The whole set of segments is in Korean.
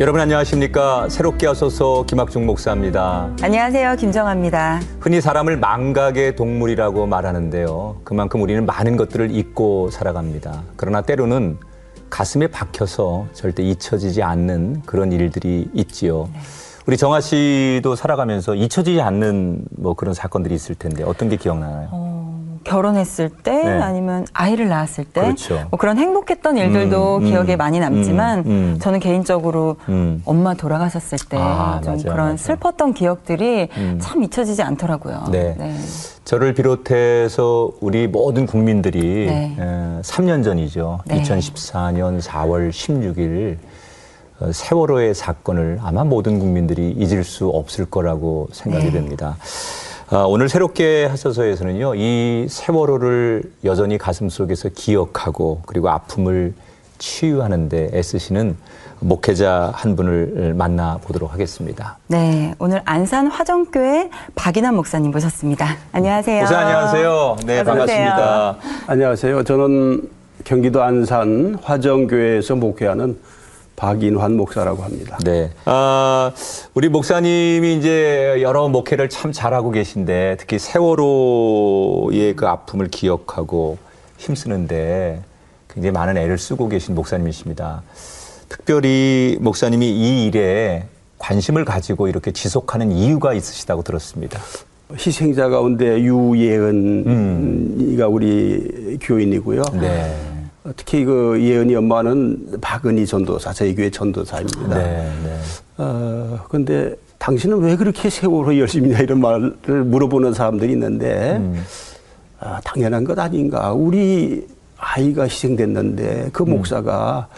여러분 안녕하십니까 새롭게 하소서 김학중 목사입니다. 안녕하세요. 김정아입니다. 흔히 사람을 망각의 동물이라고 말하는데요. 그만큼 우리는 많은 것들을 잊고 살아갑니다. 그러나 때로는 가슴에 박혀서 절대 잊혀지지 않는 그런 일들이 있지요. 네. 우리 정아 씨도 살아가면서 잊혀지지 않는 뭐 그런 사건들이 있을 텐데 어떤 게 기억나나요? 어... 결혼했을 때 네. 아니면 아이를 낳았을 때 그렇죠. 뭐 그런 행복했던 일들도 음, 음 기억에 많이 남지만 음, 음, 저는 개인적으로 음. 엄마 돌아가셨을 때좀 아, 그런 맞아. 슬펐던 기억들이 음. 참 잊혀지지 않더라고요. 네. 네. 저를 비롯해서 우리 모든 국민들이 네. 에, 3년 전이죠. 네. 2014년 4월 16일 어, 세월호의 사건을 아마 모든 국민들이 잊을 수 없을 거라고 생각이 네. 됩니다. 아, 오늘 새롭게 하셔서에서는요, 이 세월호를 여전히 가슴 속에서 기억하고 그리고 아픔을 치유하는데 애쓰시는 목회자 한 분을 만나 보도록 하겠습니다. 네, 오늘 안산 화정교회 박인환 목사님 모셨습니다. 안녕하세요. 목사 안녕하세요. 네, 반갑습니다. 안녕하세요. 저는 경기도 안산 화정교회에서 목회하는 박인환 목사라고 합니다. 네. 아, 우리 목사님이 이제 여러 목회를 참 잘하고 계신데 특히 세월호의 그 아픔을 기억하고 힘쓰는데 굉장히 많은 애를 쓰고 계신 목사님이십니다. 특별히 목사님이 이 일에 관심을 가지고 이렇게 지속하는 이유가 있으시다고 들었습니다. 희생자 가운데 유예은이가 음. 우리 교인이고요. 네. 특히 그 예은이 엄마는 박은희 전도사, 저희 교회 전도사입니다. 네, 네. 어, 근데 당신은 왜 그렇게 세월호 열심히냐 이런 말을 물어보는 사람들이 있는데, 음. 아, 당연한 것 아닌가. 우리 아이가 희생됐는데 그 음. 목사가 음.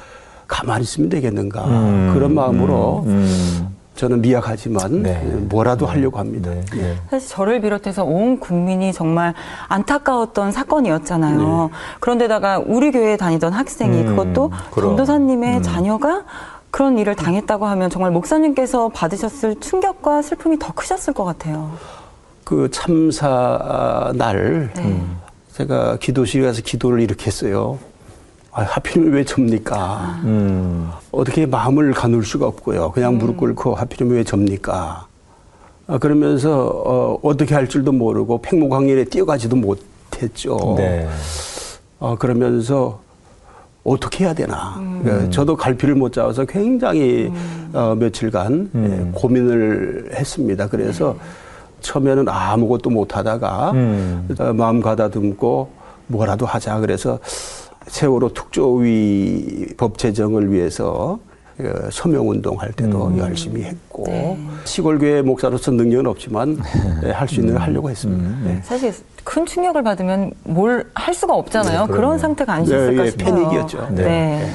가만히 있으면 되겠는가. 음. 그런 마음으로 음. 음. 저는 미약하지만 네. 뭐라도 네. 하려고 합니다. 네. 네. 사실 저를 비롯해서 온 국민이 정말 안타까웠던 사건이었잖아요. 네. 그런데다가 우리 교회에 다니던 학생이 음, 그것도 전도사님의 음. 자녀가 그런 일을 당했다고 하면 정말 목사님께서 받으셨을 충격과 슬픔이 더 크셨을 것 같아요. 그 참사 날 네. 제가 기도실에 가서 기도를 이렇게 했어요. 아, 하필이면 왜 접니까? 음. 어떻게 마음을 가눌 수가 없고요. 그냥 무릎 음. 꿇고 하필이면 왜 접니까? 아, 그러면서 어, 어떻게 할 줄도 모르고 팽목항일에 뛰어가지도 못했죠. 네. 어, 그러면서 어떻게 해야 되나. 음. 그러니까 저도 갈피를 못 잡아서 굉장히 음. 어, 며칠간 음. 예, 고민을 했습니다. 그래서 네. 처음에는 아무것도 못 하다가 음. 마음 가다듬고 뭐라도 하자. 그래서 세월호 특조위 법 제정을 위해서 그 서명 운동 할 때도 음. 열심히 했고 네. 시골교회 목사로서 능력은 없지만 네, 할수 있는 걸 음. 하려고 했습니다. 음. 네. 사실 큰 충격을 받으면 뭘 할 수가 없잖아요. 네, 그런 상태가 아니셨을까 네, 예, 싶어요. 패닉이었죠. 네. 네.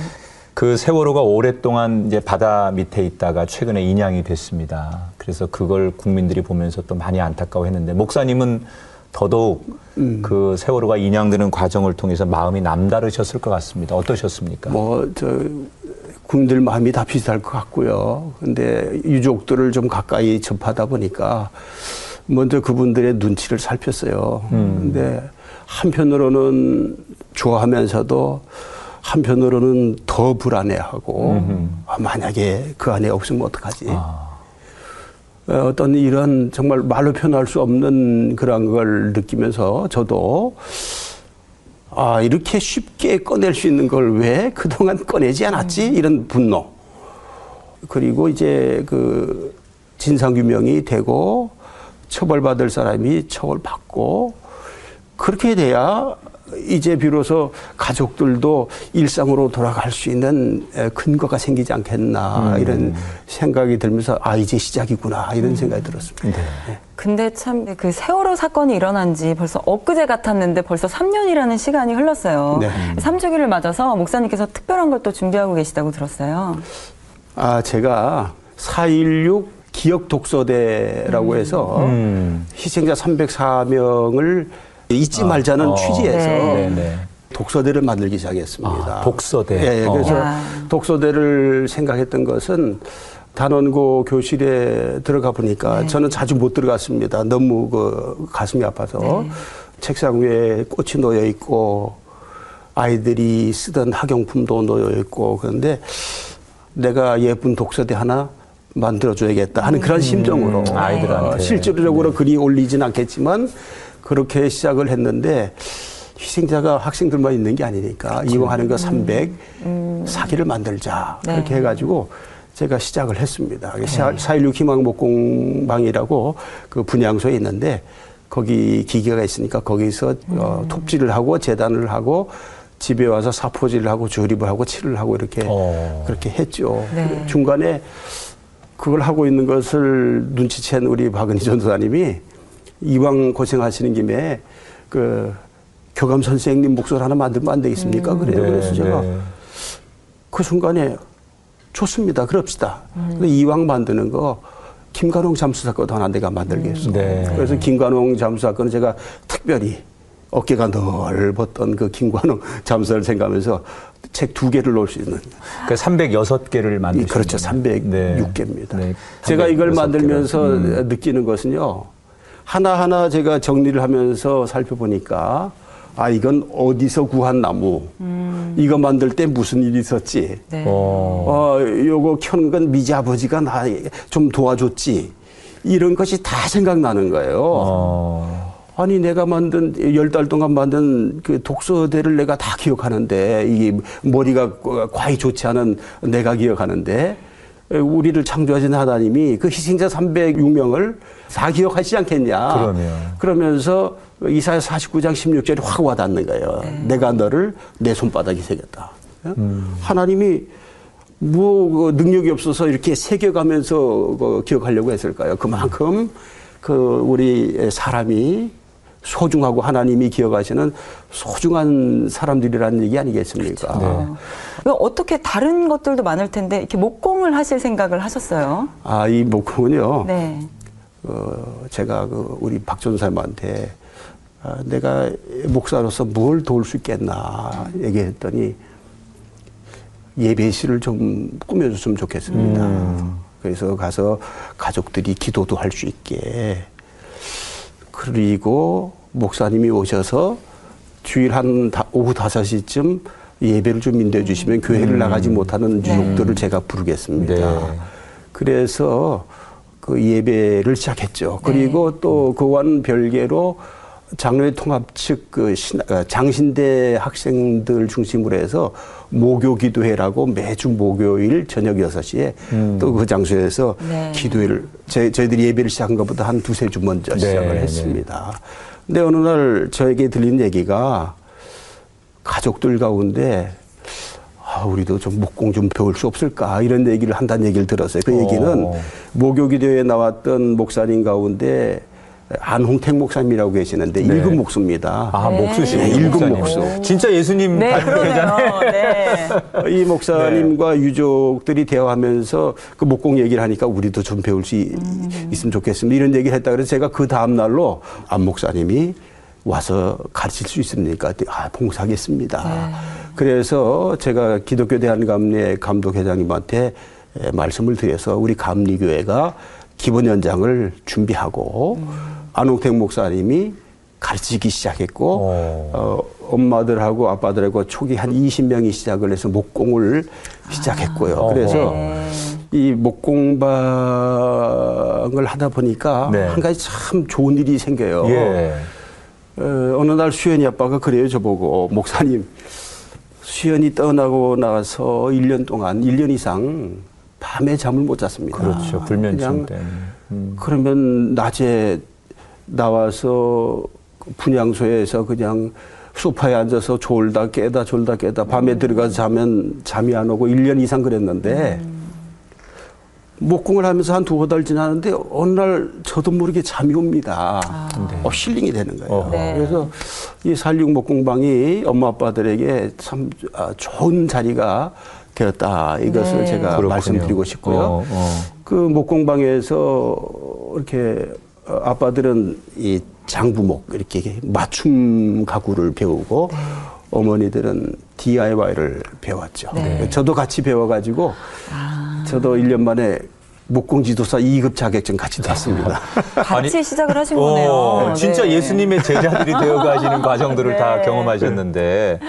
그 세월호가 오랫동안 이제 바다 밑에 있다가 최근에 인양이 됐습니다. 그래서 그걸 국민들이 보면서 또 많이 안타까워했는데 목사님은 더더욱 음. 그 세월호가 인양되는 과정을 통해서 마음이 남다르셨을 것 같습니다. 어떠셨습니까? 뭐, 저, 국민들 마음이 다 비슷할 것 같고요. 근데 유족들을 좀 가까이 접하다 보니까 먼저 그분들의 눈치를 살폈어요. 음. 근데 한편으로는 좋아하면서도 한편으로는 더 불안해하고 아, 만약에 그 안에 없으면 어떡하지? 아. 어, 어떤 이런 정말 말로 표현할 수 없는 그런 걸 느끼면서 저도 아, 이렇게 쉽게 꺼낼 수 있는 걸 왜 그동안 꺼내지 않았지? 음. 이런 분노. 그리고 이제 그 진상규명이 되고 처벌받을 사람이 처벌받고 그렇게 돼야 이제 비로소 가족들도 일상으로 돌아갈 수 있는 근거가 생기지 않겠나 음. 이런 생각이 들면서 아 이제 시작이구나 이런 음. 생각이 들었습니다. 네. 네. 근데 참 그 세월호 사건이 일어난 지 벌써 엊그제 같았는데 벌써 3년이라는 시간이 흘렀어요. 네. 3주기를 맞아서 목사님께서 특별한 걸 또 준비하고 계시다고 들었어요. 아 제가 4.16 기억 독서대라고 음. 해서 음. 희생자 304명을 잊지 아, 말자는 어. 취지에서 네. 네, 네. 독서대를 만들기 시작했습니다. 아, 독서대. 예, 예. 그래서 어. 독서대를 생각했던 것은 단원고 교실에 들어가 보니까 네. 저는 자주 못 들어갔습니다. 너무 그 가슴이 아파서 네. 책상 위에 꽃이 놓여 있고 아이들이 쓰던 학용품도 놓여 있고 그런데 내가 예쁜 독서대 하나 만들어줘야겠다 하는 그런 심정으로 음, 아이들한테. 어, 실질적으로 글이 올리진 않겠지만 그렇게 시작을 했는데 희생자가 학생들만 있는 게 아니니까 이왕 하는 거 300 사기를 만들자 네. 그렇게 해가지고 제가 시작을 했습니다. 4.16 희망목공방이라고 그 분향소에 있는데 거기 기계가 있으니까 거기서 어, 톱질을 하고 재단을 하고 집에 와서 사포질을 하고 조립을 하고 칠을 하고 이렇게 어. 그렇게 했죠. 네. 중간에 그걸 하고 있는 것을 눈치챈 우리 박은희 전도사님이 이왕 고생하시는 김에 그 교감 선생님 목소리 하나 만들면 안 되겠습니까? 그래요. 네, 그래서 제가 네. 그 순간에 좋습니다. 그럽시다. 근데 이왕 만드는 거 김관홍 잠수 사건 하나 내가 만들겠어. 네. 그래서 김관홍 잠수 사건은 제가 특별히 어깨가 넓었던 그 김관홍 잠수를 생각하면서 책 두 개를 놓을 수 있는 그 306개를 만드신 이 그렇죠. 거예요. 306개입니다. 네, 제가 이걸 306 개를. 만들면서 음. 느끼는 것은요. 하나하나 제가 정리를 하면서 살펴보니까 아, 이건 어디서 구한 나무. 이거 만들 때 무슨 일이 있었지. 네. 어. 어, 요거 켜는 건 미지 아버지가 나 좀 도와줬지. 이런 것이 다 생각나는 거예요. 어. 아니 내가 만든 열 달 동안 만든 그 독서대를 내가 다 기억하는데 이게 머리가 과히 좋지 않은 내가 기억하는데 우리를 창조하신 하나님이 그 희생자 306명을 다 기억하시지 않겠냐. 그러면. 그러면서 이사야 49장 16절이 확 와닿는 거예요. 내가 너를 내 손바닥에 새겼다. 하나님이 뭐그 능력이 없어서 이렇게 새겨가면서 그 기억하려고 했을까요? 그만큼 그 우리 사람이 소중하고 하나님이 기억하시는 소중한 사람들이라는 얘기 아니겠습니까? 네. 이거 어떻게 다른 것들도 많을 텐데 이렇게 목공을 하실 생각을 하셨어요? 아, 이 목공은요. 네. 어, 제가 그 우리 박 전사님한테 아, 내가 목사로서 뭘 도울 수 있겠나 얘기했더니 예배실을 좀 꾸며줬으면 좋겠습니다. 그래서 가서 가족들이 기도도 할 수 있게 그리고 목사님이 오셔서 주일 한 다- 오후 다섯 시쯤 예배를 좀 인도해 주시면 교회를 나가지 못하는 유족들을 제가 부르겠습니다. 네. 그래서 그 예배를 시작했죠. 그리고 또 그와는 별개로 장로회 통합 측그 장신대 학생들 중심으로 해서 모교 기도회라고 매주 목요일 저녁 6시에 또그 장소에서 네. 기도회를 저, 저희들이 예배를 시작한 것보다 한 두세 주 먼저 네, 시작을 네. 했습니다. 근데 어느 날 저에게 들린 얘기가 가족들 가운데 아, 우리도 좀 목공 좀 배울 수 없을까 이런 얘기를 한다는 얘기를 들었어요. 그 얘기는 어. 모교기도에 나왔던 목사님 가운데 안홍택 목사님이라고 계시는데 네. 일급 목수입니다. 아, 네. 목수시고 네, 목사님. 목수. 진짜 예수님 네, 닮은 그러네요. 네. 이 목사님과 유족들이 대화하면서 그 목공 얘기를 하니까 우리도 좀 배울 수 이- 있으면 좋겠습니다. 이런 얘기를 했다 그래서 제가 그 다음 날로 안 목사님이 와서 가르칠 수 있습니까? 아, 봉사하겠습니다. 그래서 제가 기독교 대한감리 감독회장님한테 에, 말씀을 드려서 우리 감리교회가 기본 연장을 준비하고 안홍택 목사님이 가르치기 시작했고 어. 어, 엄마들하고 아빠들하고 초기 한 20명이 시작을 해서 목공을 시작했고요. 어허. 그래서 네. 이 목공방을 하다 보니까 네. 한 가지 참 좋은 일이 생겨요. 예. 어, 어느 날 수현이 아빠가 그래요, 저보고. 목사님, 수현이 떠나고 나서 1년 동안, 1년 이상 밤에 잠을 못 잤습니다. 그렇죠. 불면증 때문에. 음. 그러면 낮에 나와서 분양소에서 그냥 소파에 앉아서 졸다 깨다 졸다 깨다 밤에 들어가서 자면 잠이 안 오고 1년 이상 그랬는데 목공을 하면서 한 두어 달 지나는데 어느 날 저도 모르게 잠이 옵니다. 어, 힐링이 되는 거예요. 네. 그래서 이 살육 목공방이 엄마 아빠들에게 참 아, 좋은 자리가 되었다. 이것을 네. 제가 그렇군요. 말씀드리고 싶고요. 어, 어. 그 목공방에서 이렇게 어, 아빠들은 이 장부목 이렇게 맞춤 가구를 배우고 어머니들은 DIY를 배웠죠. 네. 저도 같이 배워가지고 저도 1년 만에 목공 지도사 2급 자격증 같이 땄습니다. 같이 아니, 시작을 하신 어, 거네요. 진짜 네. 예수님의 제자들이 되어 가시는 과정들을 다 네. 경험하셨는데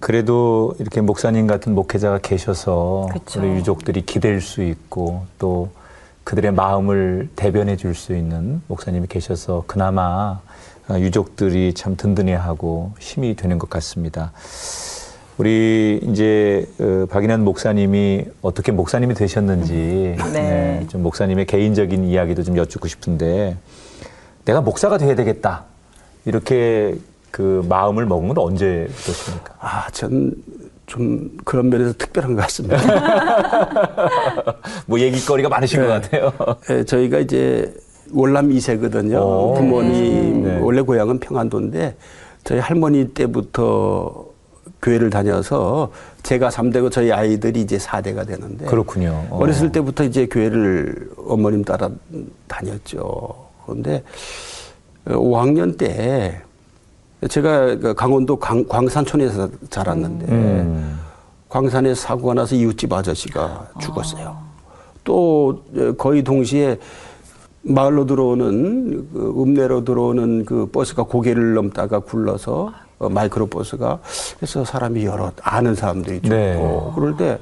그래도 이렇게 목사님 같은 목회자가 계셔서 그쵸. 우리 유족들이 기댈 수 있고 또 그들의 마음을 대변해 줄 수 있는 목사님이 계셔서 그나마 어, 유족들이 참 든든해하고 힘이 되는 것 같습니다. 우리 이제 어, 박인환 목사님이 어떻게 목사님이 되셨는지 네. 네, 좀 목사님의 개인적인 이야기도 좀 여쭙고 싶은데 내가 목사가 돼야 되겠다 이렇게 그 마음을 먹은 건 언제부터십니까? 아, 전 좀 그런 면에서 특별한 것 같습니다. 뭐 얘기거리가 많으신 네. 것 같아요. 예, 저희가 이제 월남 2세거든요. 오. 부모님 네. 원래 고향은 평안도인데 저희 할머니 때부터 교회를 다녀서 제가 3대고 저희 아이들이 이제 4대가 되는데 그렇군요. 어. 어렸을 때부터 이제 교회를 어머님 따라 다녔죠. 그런데 5학년 때 제가 그 강원도 광, 광산촌에서 자랐는데 음. 광산에 사고가 나서 이웃집 아저씨가 죽었어요. 또 거의 동시에 마을로 들어오는 그 읍내로 들어오는 그 버스가 고개를 넘다가 굴러서 어, 마이크로 버스가 그래서 사람이 여러 아는 사람들이 죽고 네. 그럴 때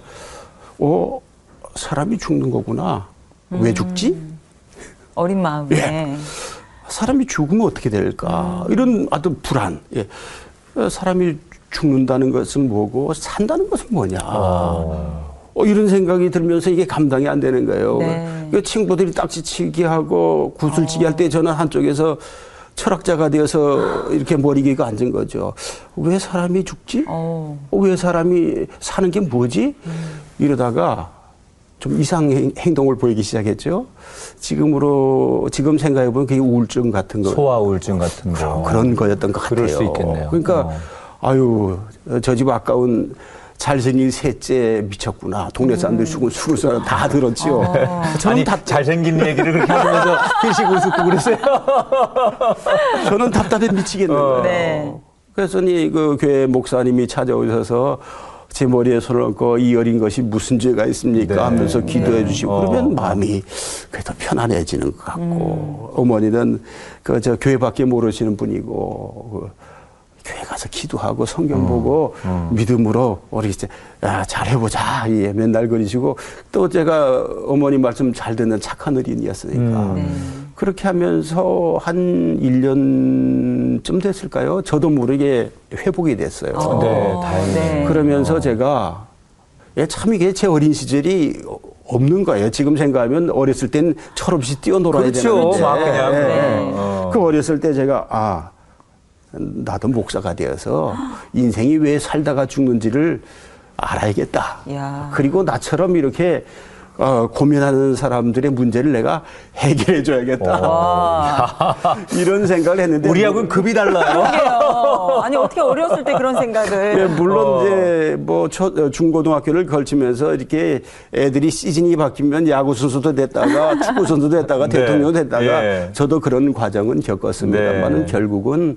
어, 사람이 죽는 거구나. 왜 죽지? 어린 마음에. 예. 사람이 죽으면 어떻게 될까? 이런 아주 불안. 예. 어, 사람이 죽는다는 것은 뭐고 산다는 것은 뭐냐? 어. 어, 이런 생각이 들면서 이게 감당이 안 되는 거예요. 네. 그 친구들이 딱지치기 하고 구슬치기 할때 저는 한쪽에서 철학자가 되어서 이렇게 머리기가 앉은 거죠. 왜 사람이 죽지? 어. 어, 왜 사람이 사는 게 뭐지? 이러다가 좀 이상 행- 행동을 보이기 시작했죠. 지금으로 지금 생각해 보면 그게 우울증 같은 거 소아 우울증 같은 거. 그런 거였던 것 같아요. 그럴 수 있겠네요. 그러니까 어. 아유 저 집 아까운 잘생긴 셋째 미쳤구나. 동네 사람들 죽은 수를 서다 들었지요. 저는 아니 답, 잘생긴 얘기를 그렇게 하시면서 피식 웃고 그러세요. 저는 답답해 미치겠는 거예요. 네. 그래서니 그 교회 목사님이 찾아오셔서 제 머리에 손을 얹고 이 어린 것이 무슨 죄가 있습니까? 네. 하면서 기도해 네. 주시고 어. 그러면 마음이 그래도 편안해지는 것 같고 어머니는 그 저 교회밖에 모르시는 분이고 그 교회 가서 기도하고 성경 보고 믿음으로 우리 이제 야, 잘해보자. 예, 맨날 그러시고 또 제가 어머니 말씀 잘 듣는 착한 어린이였으니까 그렇게 하면서 한 1년쯤 됐을까요? 저도 모르게 회복이 됐어요. 네, 다행이네요. 그러면서 제가 예, 참 이게 제 어린 시절이 없는 거예요. 지금 생각하면 어렸을 땐 철없이 뛰어놀아야 그렇죠. 되는데 막 그냥. 예. 어. 그 어렸을 때 제가 아 나도 목사가 되어서 인생이 왜 살다가 죽는지를 알아야겠다. 야. 그리고 나처럼 이렇게 어, 고민하는 사람들의 문제를 내가 해결해 줘야겠다. 이런 생각을 했는데 우리하고는 급이 달라요. 아니 어떻게 어렸을 때 그런 생각을. 예, 물론 어. 이제 뭐 초, 어, 중고등학교를 걸치면서 이렇게 애들이 시즌이 바뀌면 야구 선수도 됐다가 축구 선수도 됐다가 네. 대통령 됐다가 예. 저도 그런 과정은 겪었습니다만은 네. 결국은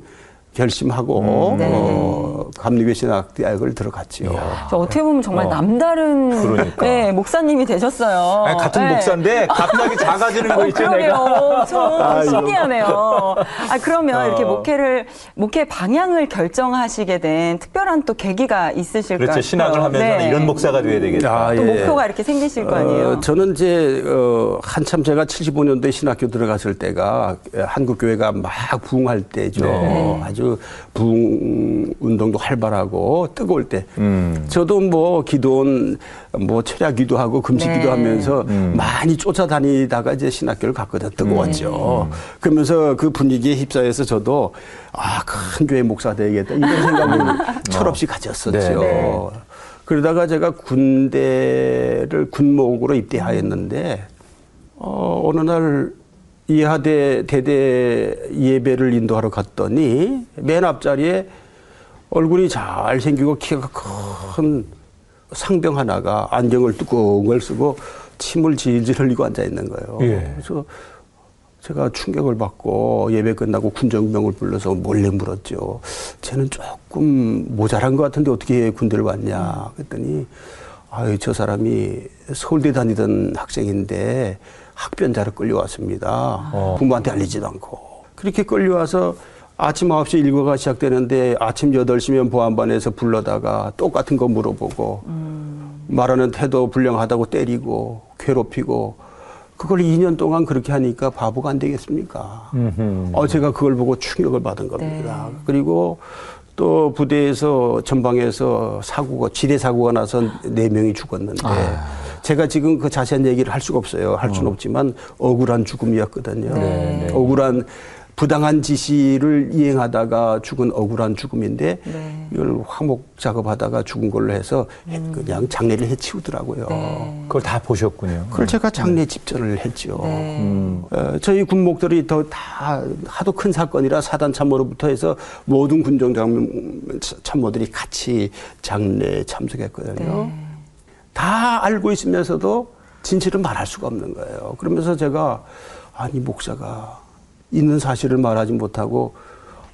결심하고 어, 감리교 신학대학을 들어갔지요. 저 어떻게 보면 정말 어. 남다른 그러니까. 네, 목사님이 되셨어요. 아니, 같은 네. 목사인데 갑자기 작아지는 거 어, 있죠, 내가. 좀 아이고. 신기하네요. 아, 그러면 어. 이렇게 목회를, 목회 방향을 결정하시게 된 특별한 또 계기가 있으실까요? 그렇죠. 신학을 하면서 네. 이런 목사가 돼야 되겠다. 아, 또 예. 목표가 이렇게 생기실 거 아니에요? 어, 저는 이제 어, 한참 제가 75년도에 신학교 들어갔을 때가 한국 교회가 막 부흥할 때죠. 네. 아주 부흥 운동도 활발하고 뜨거울 때. 음. 저도 뭐 기도원 뭐 철야 기도하고 금식 네. 기도하면서 음. 많이 쫓아다니다가 이제 신학교를 갔거든. 뜨거웠죠. 그러면서 그 분위기에 휩싸여서 저도 아, 큰 교회 목사 되야겠다. 이런 생각을 철없이 가졌었죠. 네. 네. 그러다가 제가 군대를 군목으로 입대하였는데 어, 어느 날 이하대 대대 예배를 인도하러 갔더니 맨 앞자리에 얼굴이 잘 생기고 키가 큰 상병 하나가 안경을 뚜껑을 쓰고 침을 질질 흘리고 앉아 있는 거예요. 예. 그래서 제가 충격을 받고 예배 끝나고 군정병을 불러서 몰래 물었죠. 쟤는 조금 모자란 것 같은데 어떻게 군대를 왔냐. 그랬더니 아유 저 사람이 서울대 다니던 학생인데 학변자로 끌려왔습니다. 어. 부모한테 알리지도 않고 그렇게 끌려와서 아침 9시 일과가 시작되는데 아침 8시면 보안반에서 불러다가 똑같은 거 물어보고 말하는 태도 불량하다고 때리고 괴롭히고 그걸 2년 동안 그렇게 하니까 바보가 안 되겠습니까? 어, 제가 그걸 보고 충격을 받은 겁니다. 그리고 또 부대에서 전방에서 사고가 지뢰 사고가 나서 네 명이 죽었는데 제가 지금 그 자세한 얘기를 할 수가 없어요. 할 수는 없지만 억울한 죽음이었거든요. 네. 억울한 부당한 지시를 이행하다가 죽은 억울한 죽음인데 네. 이걸 화목 작업하다가 죽은 걸로 해서 해- 그냥 장례를 해치우더라고요. 네. 그걸 다 보셨군요. 그걸 제가 장례 집전을 했죠. 네. 음. 어, 저희 군목들이 더 다 하도 큰 사건이라 사단 참모로부터 해서 모든 군정 장- 참모들이 같이 장례에 참석했거든요. 네. 다 알고 있으면서도 진실을 말할 수가 없는 거예요. 그러면서 제가 아니 목사가 있는 사실을 말하지 못하고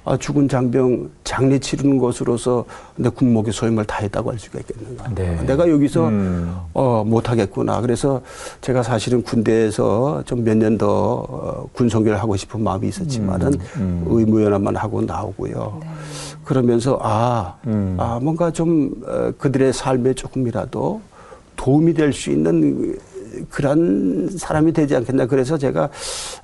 아, 죽은 장병 장례 치르는 것으로서 내 군목의 소임을 다했다고 할 수가 있겠는가. 네. 내가 여기서 음. 어, 못하겠구나. 그래서 제가 사실은 군대에서 좀 몇 년 더 어, 군성교를 하고 싶은 마음이 있었지만은 음. 의무연합만 하고 나오고요. 그러면서 아, 음. 아 뭔가 좀 어, 그들의 삶에 조금이라도 도움이 될 수 있는 그런 사람이 되지 않겠나. 그래서 제가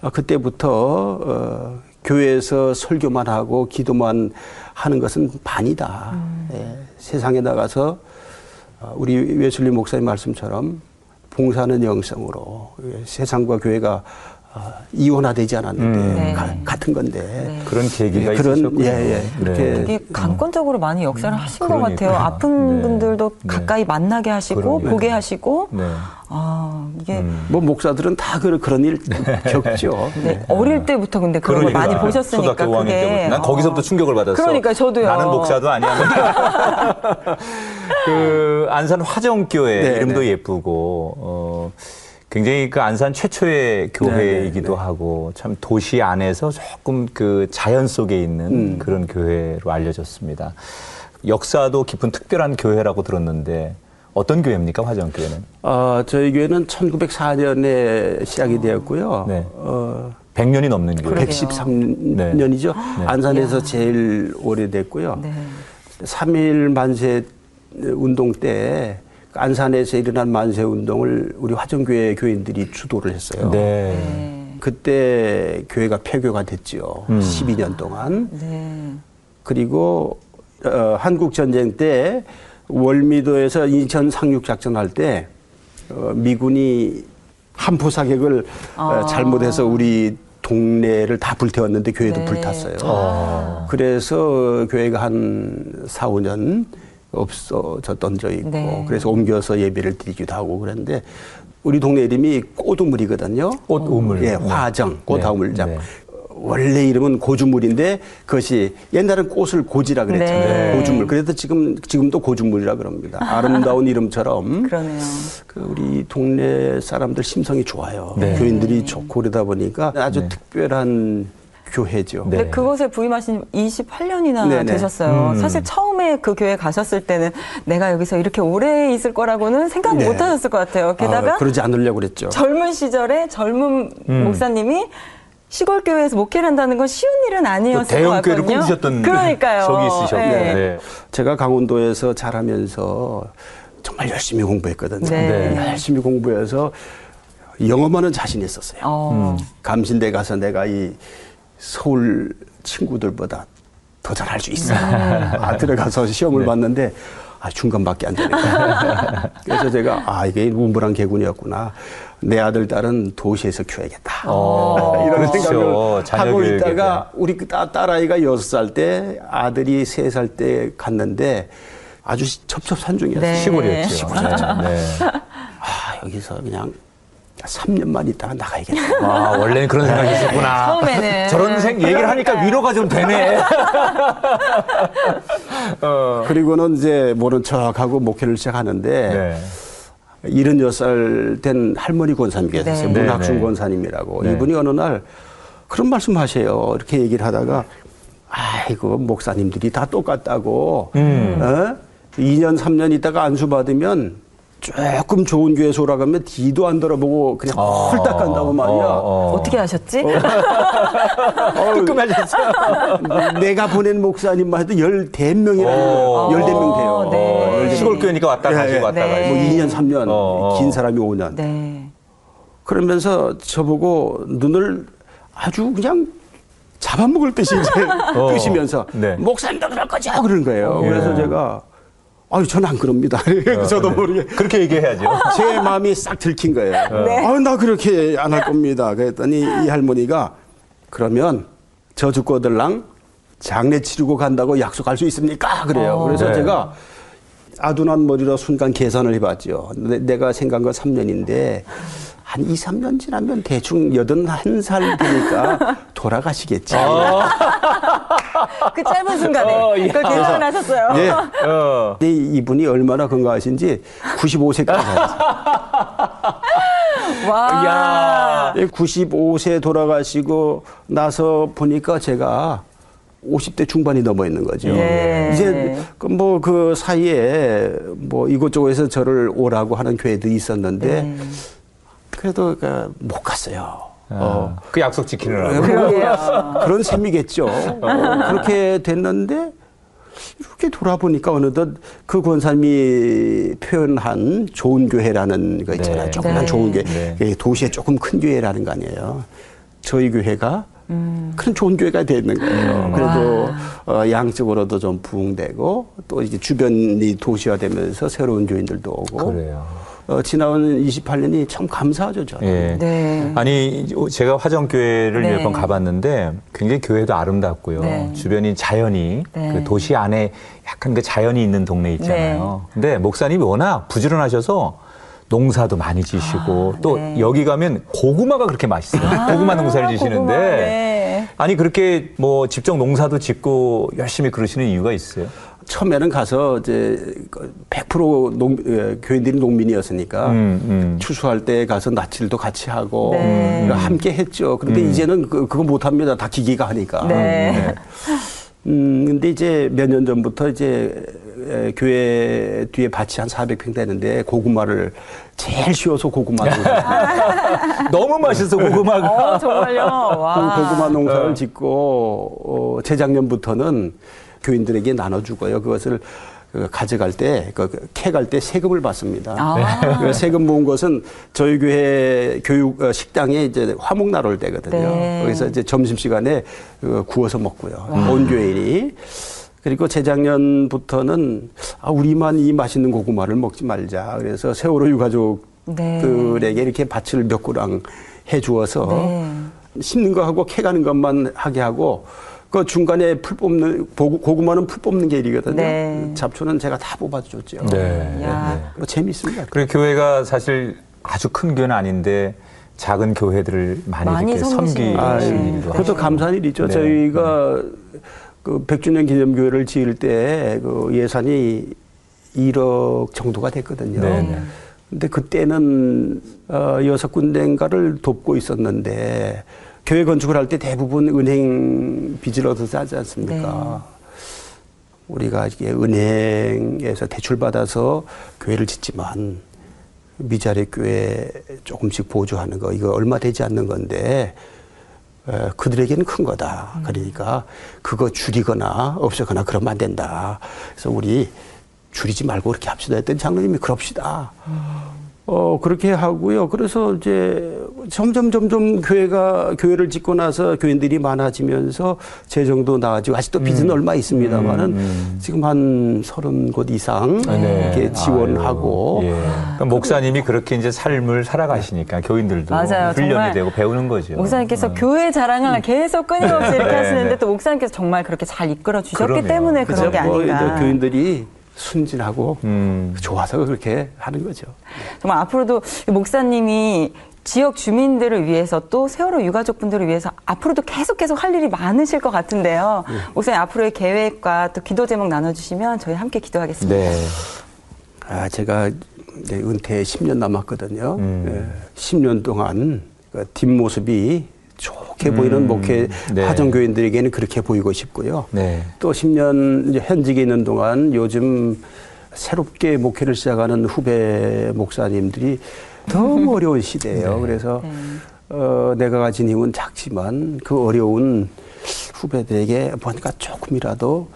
어, 그때부터 어, 교회에서 설교만 하고 기도만 하는 것은 반이다. 예, 세상에 나가서 어, 우리 외술리 목사님 말씀처럼 봉사는 영성으로 예, 세상과 교회가 어, 이원화되지 않았는데 음. 네. 가- 같은 건데 그런 계기가 예, 그런 있으셨군요. 예, 예, 그렇게 네. 되게 강권적으로 많이 역사를 하신 것 그러니까요. 같아요. 아픈 네. 분들도 네. 가까이 만나게 하시고 그러니까요. 보게 하시고 네. 아 이게 음. 뭐 목사들은 다 그, 그런 일 겪죠. 네, 어릴 때부터 근데 그런 걸 많이 보셨으니까 초등학교 5학년 그게 때부터. 난 거기서부터 어. 충격을 받았어. 그러니까 저도요. 나는 목사도 아니야. 그 안산 화정교회 네, 이름도 네. 예쁘고 어 굉장히 그 안산 최초의 교회이기도 네, 네, 하고 참 도시 안에서 조금 그 자연 속에 있는 음. 그런 교회로 알려졌습니다. 역사도 깊은 특별한 교회라고 들었는데 어떤 교회입니까 화정 교회는? 어, 저희 교회는 1904년에 시작이 되었고요. 네. 어, 100년이 넘는 교회. 그러게요. 113년이죠. 네. 안산에서 이야. 제일 오래됐고요. 네. 3.1 만세 운동 때 안산에서 일어난 만세 운동을 우리 화정교회 교인들이 주도를 했어요. 네. 네. 그때 교회가 폐교가 됐죠. 음. 12년 동안. 네. 그리고 어, 한국 전쟁 때 월미도에서 인천 상륙 작전 할 때 어, 미군이 한포 사격을 어, 아. 잘못해서 우리 동네를 다 불태웠는데 교회도 네. 불탔어요. 어. 그래서 교회가 한 4, 5년 없어졌던 적이 있고 네. 그래서 옮겨서 예배를 드리기도 하고 그랬는데 우리 동네 이름이 꼬두물이거든요. 꽃 우물. 예, 네. 화정, 꽃화물장. 네. 원래 이름은 고주물인데 그것이 옛날엔 꽃을 고지라 그랬잖아요. 네. 고주물. 그래서 지금 지금도 고주물이라 그럽니다. 아름다운 이름처럼 그러네요. 그 우리 동네 사람들 심성이 좋아요. 네. 교인들이 좋고 그러다 보니까 아주 네. 특별한 교회죠. 네. 근데 그곳에 부임하신 28년이나 네네. 되셨어요. 음. 사실 처음에 그 교회 가셨을 때는 내가 여기서 이렇게 오래 있을 거라고는 생각 네. 못 하셨을 것 같아요. 게다가 아, 그러지 않으려고 그랬죠. 젊은 시절에 젊은 음. 목사님이 시골 교회에서 목회를 한다는 건 쉬운 일은 아니었을 것 대형 같거든요. 교회를 꿈꾸셨던 그러니까요. 적이 있으셨고. 네. 네. 제가 강원도에서 자라면서 정말 열심히 공부했거든요. 네. 열심히 공부해서 영어만은 자신 있었어요. 어. 음. 감신대 가서 내가 이 서울 친구들보다 더 잘할 수 있어. 음. 아, 들어가서 시험을 네. 봤는데 아, 중간밖에 안 되니까. 그래서 제가 아, 이게 운불한 개군이었구나. 내 아들, 딸은 도시에서 키워야겠다. 어, 이런 그렇죠. 생각을 하고 있다가 우리 그 딸- 딸아이가 여섯 살 때 아들이 세 살 때 갔는데 아주 첩첩산중이었어요. 네. 시골이었죠. 네. 아, 여기서 그냥 3년만 있다가 나가야겠다. 아, 원래는 그런 생각이 있었구나. 처음에는. 저런 생, 얘기를 하니까 위로가 좀 되네. 어. 그리고는 이제 모른 척하고 목회를 시작하는데 네. 76살 된 할머니 권사님 계셨어요. 네. 문학순 네, 네. 권사님이라고. 네. 이분이 어느 날 그런 말씀 하세요. 이렇게 얘기를 하다가 아이고, 목사님들이 다 똑같다고. 음. 어? 2년, 3년 있다가 안수 받으면 조금 좋은 교회에서 오라가면 뒤도 안 돌아보고 그냥 홀딱 간다고 말이야. 어, 어 떻게 하셨지? 뜨끔하셨어. 내가 보낸 목사님만 해도 열대 명이나 어. 열대 명 돼요. 어, 네. 열대 시골 명. 교회니까 왔다 예, 가시고 예. 왔다 네. 가시고. 뭐 2년, 3년, 어, 어. 긴 사람이 5년. 네. 그러면서 저보고 눈을 아주 그냥 잡아먹을 듯이 이제 어. 뜨시면서 네. 목사님도 그럴 거죠 그러는 거예요. 그래서 예. 제가 아유 저는 안 그럽니다. 저도 모르게 그렇게 얘기해야죠. 제 마음이 싹 들킨 거예요. 네. 아, 나 그렇게 안 할 겁니다. 그랬더니 이 할머니가 그러면 저 죽고들랑 장례 치르고 간다고 약속할 수 있습니까? 그래요. 어. 그래서 네. 제가 아둔한 머리로 순간 계산을 해봤죠. 내, 가 생각한 건 3년인데 한 2, 3년 지나면 대충 81살 되니까 돌아가시겠지. 그 짧은 순간에 어, 예. 그걸 계산을 하셨어요. 예. 어. 근데 이분이 얼마나 건강하신지 95세까지 살았어요. 와. 야. 95세 예, 돌아가시고 나서 보니까 제가 50대 중반이 넘어 있는 거죠. 네. 이제 뭐 그 사이에 뭐 이곳저곳에서 저를 오라고 하는 교회들이 있었는데 네. 그래도 그못 갔어요. 어. 그 약속 지키느라고. 그런 셈이겠죠. 어, 그렇게 됐는데 이렇게 돌아보니까 어느덧 그 권사님이 표현한 좋은 교회라는 거 있잖아요. 네. 조금만 네. 좋은 교회. 네. 예, 도시에 조금 큰 교회라는 거 아니에요. 저희 교회가 큰 좋은 교회가 되는 거예요. 그래도 어, 양적으로도 좀 부흥되고 또 이제 주변이 도시화되면서 새로운 교인들도 오고 그래요. 어, 지나온 28년이 참 감사하죠, 저는. 예. 네. 아니 제가 화정교회를 네. 몇번 가봤는데 굉장히 교회도 아름답고요. 네. 주변이 자연이 네. 그 도시 안에 약간 그 자연이 있는 동네 있잖아요. 근데 목사님이 워낙 부지런하셔서 농사도 많이 지시고 또 네. 여기 가면 고구마가 그렇게 맛있어요. 고구마 농사를 지시는데 고구마, 네. 아니 그렇게 뭐 직접 농사도 짓고 열심히 그러시는 이유가 있어요. 처음에는 가서 이제 100% 농, 예, 교인들이 농민이었으니까 음, 음. 추수할 때 가서 낯질도 같이 하고 네. 음, 함께 했죠. 그런데 이제는 그, 그거 못 합니다. 다 기계가 하니까. 네. 음, 근데 이제 몇 년 전부터 이제 에, 교회 뒤에 밭이 한 400평 되는데 고구마를 제일 쉬워서 고구마 농사. 너무 맛있어 고구마가. 어, 정말요? 와. 그 고구마 농사를 짓고 어, 재작년부터는 교인들에게 나눠주고요. 그것을 그 가져갈 때, 그 캐갈 때 세금을 받습니다. 아. 그 세금 모은 것은 저희 교회 교육 어, 식당에 이제 화목 나롤 때거든요. 네. 거기서 이제 점심 시간에 그 구워서 먹고요. 온 교인이. 그리고 재작년부터는 아, 우리만 이 맛있는 고구마를 먹지 말자. 그래서 세월호 유가족들에게 네. 이렇게 밭을 몇 구랑 해 주어서 네. 심는 거 하고 캐가는 것만 하게 하고 그 중간에 풀 뽑는 고- 고구마는 풀 뽑는 게 일이거든요. 네. 잡초는 제가 다 뽑아줬죠. 네. 야. 뭐 재밌습니다. 그리고 교회가 사실 아주 큰 교회는 아닌데 작은 교회들을 많이, 많이 이렇게 섬기시는 아, 섬기시는 네. 그것도. 감사한 일이죠. 네. 저희가 그 100주년 기념교회를 지을 때 그 예산이 1억 정도가 됐거든요. 네, 네. 근데 그때는 어, 여섯 군데인가를 돕고 있었는데 교회 건축을 할 때 대부분 은행 빚을 얻어서 하지 않습니까? 우리가 이게 은행에서 대출 받아서 교회를 짓지만 미자리 교회 조금씩 보조하는 거 이거 얼마 되지 않는 건데 에, 그들에게는 큰 거다. 그러니까 그거 줄이거나 없애거나 그러면 안 된다. 그래서 우리 줄이지 말고 그렇게 합시다 했더니 장로님이 그럽시다. 어, 그렇게 하고요. 그래서 이제 점점 점점 교회가, 교회를 짓고 나서 교인들이 많아지면서 재정도 나아지고 아직도 빚은 얼마 있습니다만은 지금 한 서른 곳 이상 아, 네. 이렇게 지원하고 예. 그러니까 목사님이 그렇게 이제 삶을 살아가시니까 교인들도 맞아요. 훈련이 되고 배우는 거죠. 목사님께서 어. 교회 자랑을 계속 끊임없이 이렇게 네, 하시는데 네. 또 목사님께서 정말 그렇게 잘 이끌어 주셨기. 때문에? 그런 게뭐 아닌가. 이제 교인들이 순진하고 음. 좋아서 그렇게 하는 거죠. 정말 앞으로도 이 목사님이 지역 주민들을 위해서 또 세월호 유가족분들을 위해서 앞으로도 계속 계속 할 일이 많으실 것 같은데요. 네. 목사님 앞으로의 계획과 또 기도 제목 나눠주시면 저희 함께 기도하겠습니다. 네. 아, 제가 이제 은퇴 10년 남았거든요. 음. 예, 10년 동안 그 뒷모습이 좋게 보이는 목회 네. 화정교인들에게는 그렇게 보이고 싶고요. 네. 또 10년 이제 현직에 있는 동안 요즘 새롭게 목회를 시작하는 후배 목사님들이 너무 어려운 시대예요. 그래서 어, 내가 가진 힘은 작지만 그 어려운 후배들에게 뭔가 조금이라도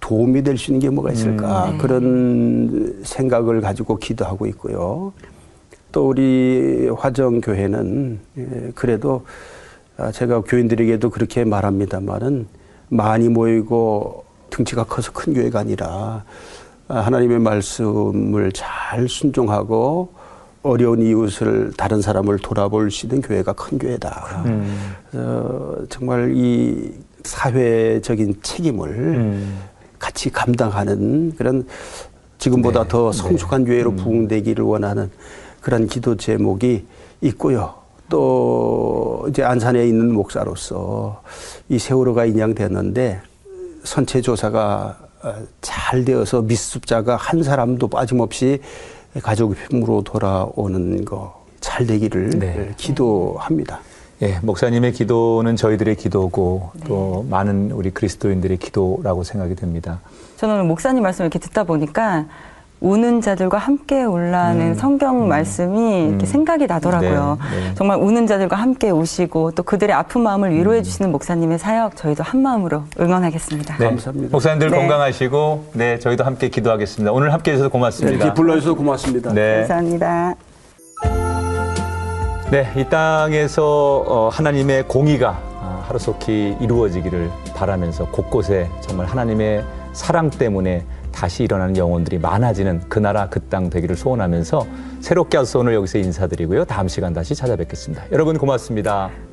도움이 될 수 있는 게 뭐가 있을까 그런 생각을 가지고 기도하고 있고요. 또 우리 화정 교회는 예, 그래도 아, 제가 교인들에게도 그렇게 말합니다만은 많이 모이고 등치가 커서 큰 교회가 아니라 아, 하나님의 말씀을 잘 순종하고 어려운 이웃을 다른 사람을 돌아볼 수 있는 교회가 큰 교회다. 그래서 정말 이 사회적인 책임을 음. 같이 감당하는 그런 지금보다 네, 더 성숙한 교회로 부흥되기를 원하는 그런 기도 제목이 있고요. 또 이제 안산에 있는 목사로서 이 세월호가 인양됐는데 선체 조사가 어, 잘 되어서 미습자가 한 사람도 빠짐없이 가족 힘으로 돌아오는 거 잘 되기를 네. 기도합니다. 예, 목사님의 기도는 저희들의 기도고 또 많은 우리 그리스도인들의 기도라고 생각이 됩니다. 저는 오늘 목사님 말씀을 이렇게 듣다 보니까 우는 자들과 함께 올라는 성경 말씀이 이렇게 생각이 나더라고요. 네, 네. 정말 우는 자들과 함께 오시고 또 그들의 아픈 마음을 위로해 주시는 목사님의 사역 저희도 한 마음으로 응원하겠습니다. 네, 감사합니다. 목사님들 네. 건강하시고 네, 저희도 함께 기도하겠습니다. 오늘 함께 해주셔서 고맙습니다. 이렇게 불러주셔서 고맙습니다. 네. 감사합니다. 네, 이 땅에서 어, 하나님의 공의가 아, 하루속히 이루어지기를 바라면서 곳곳에 정말 하나님의 사랑 때문에 다시 일어나는 영혼들이 많아지는 그 나라 그 땅 되기를 소원하면서 새롭게 와서 오늘 여기서 인사드리고요. 다음 시간 다시 찾아뵙겠습니다. 여러분 고맙습니다.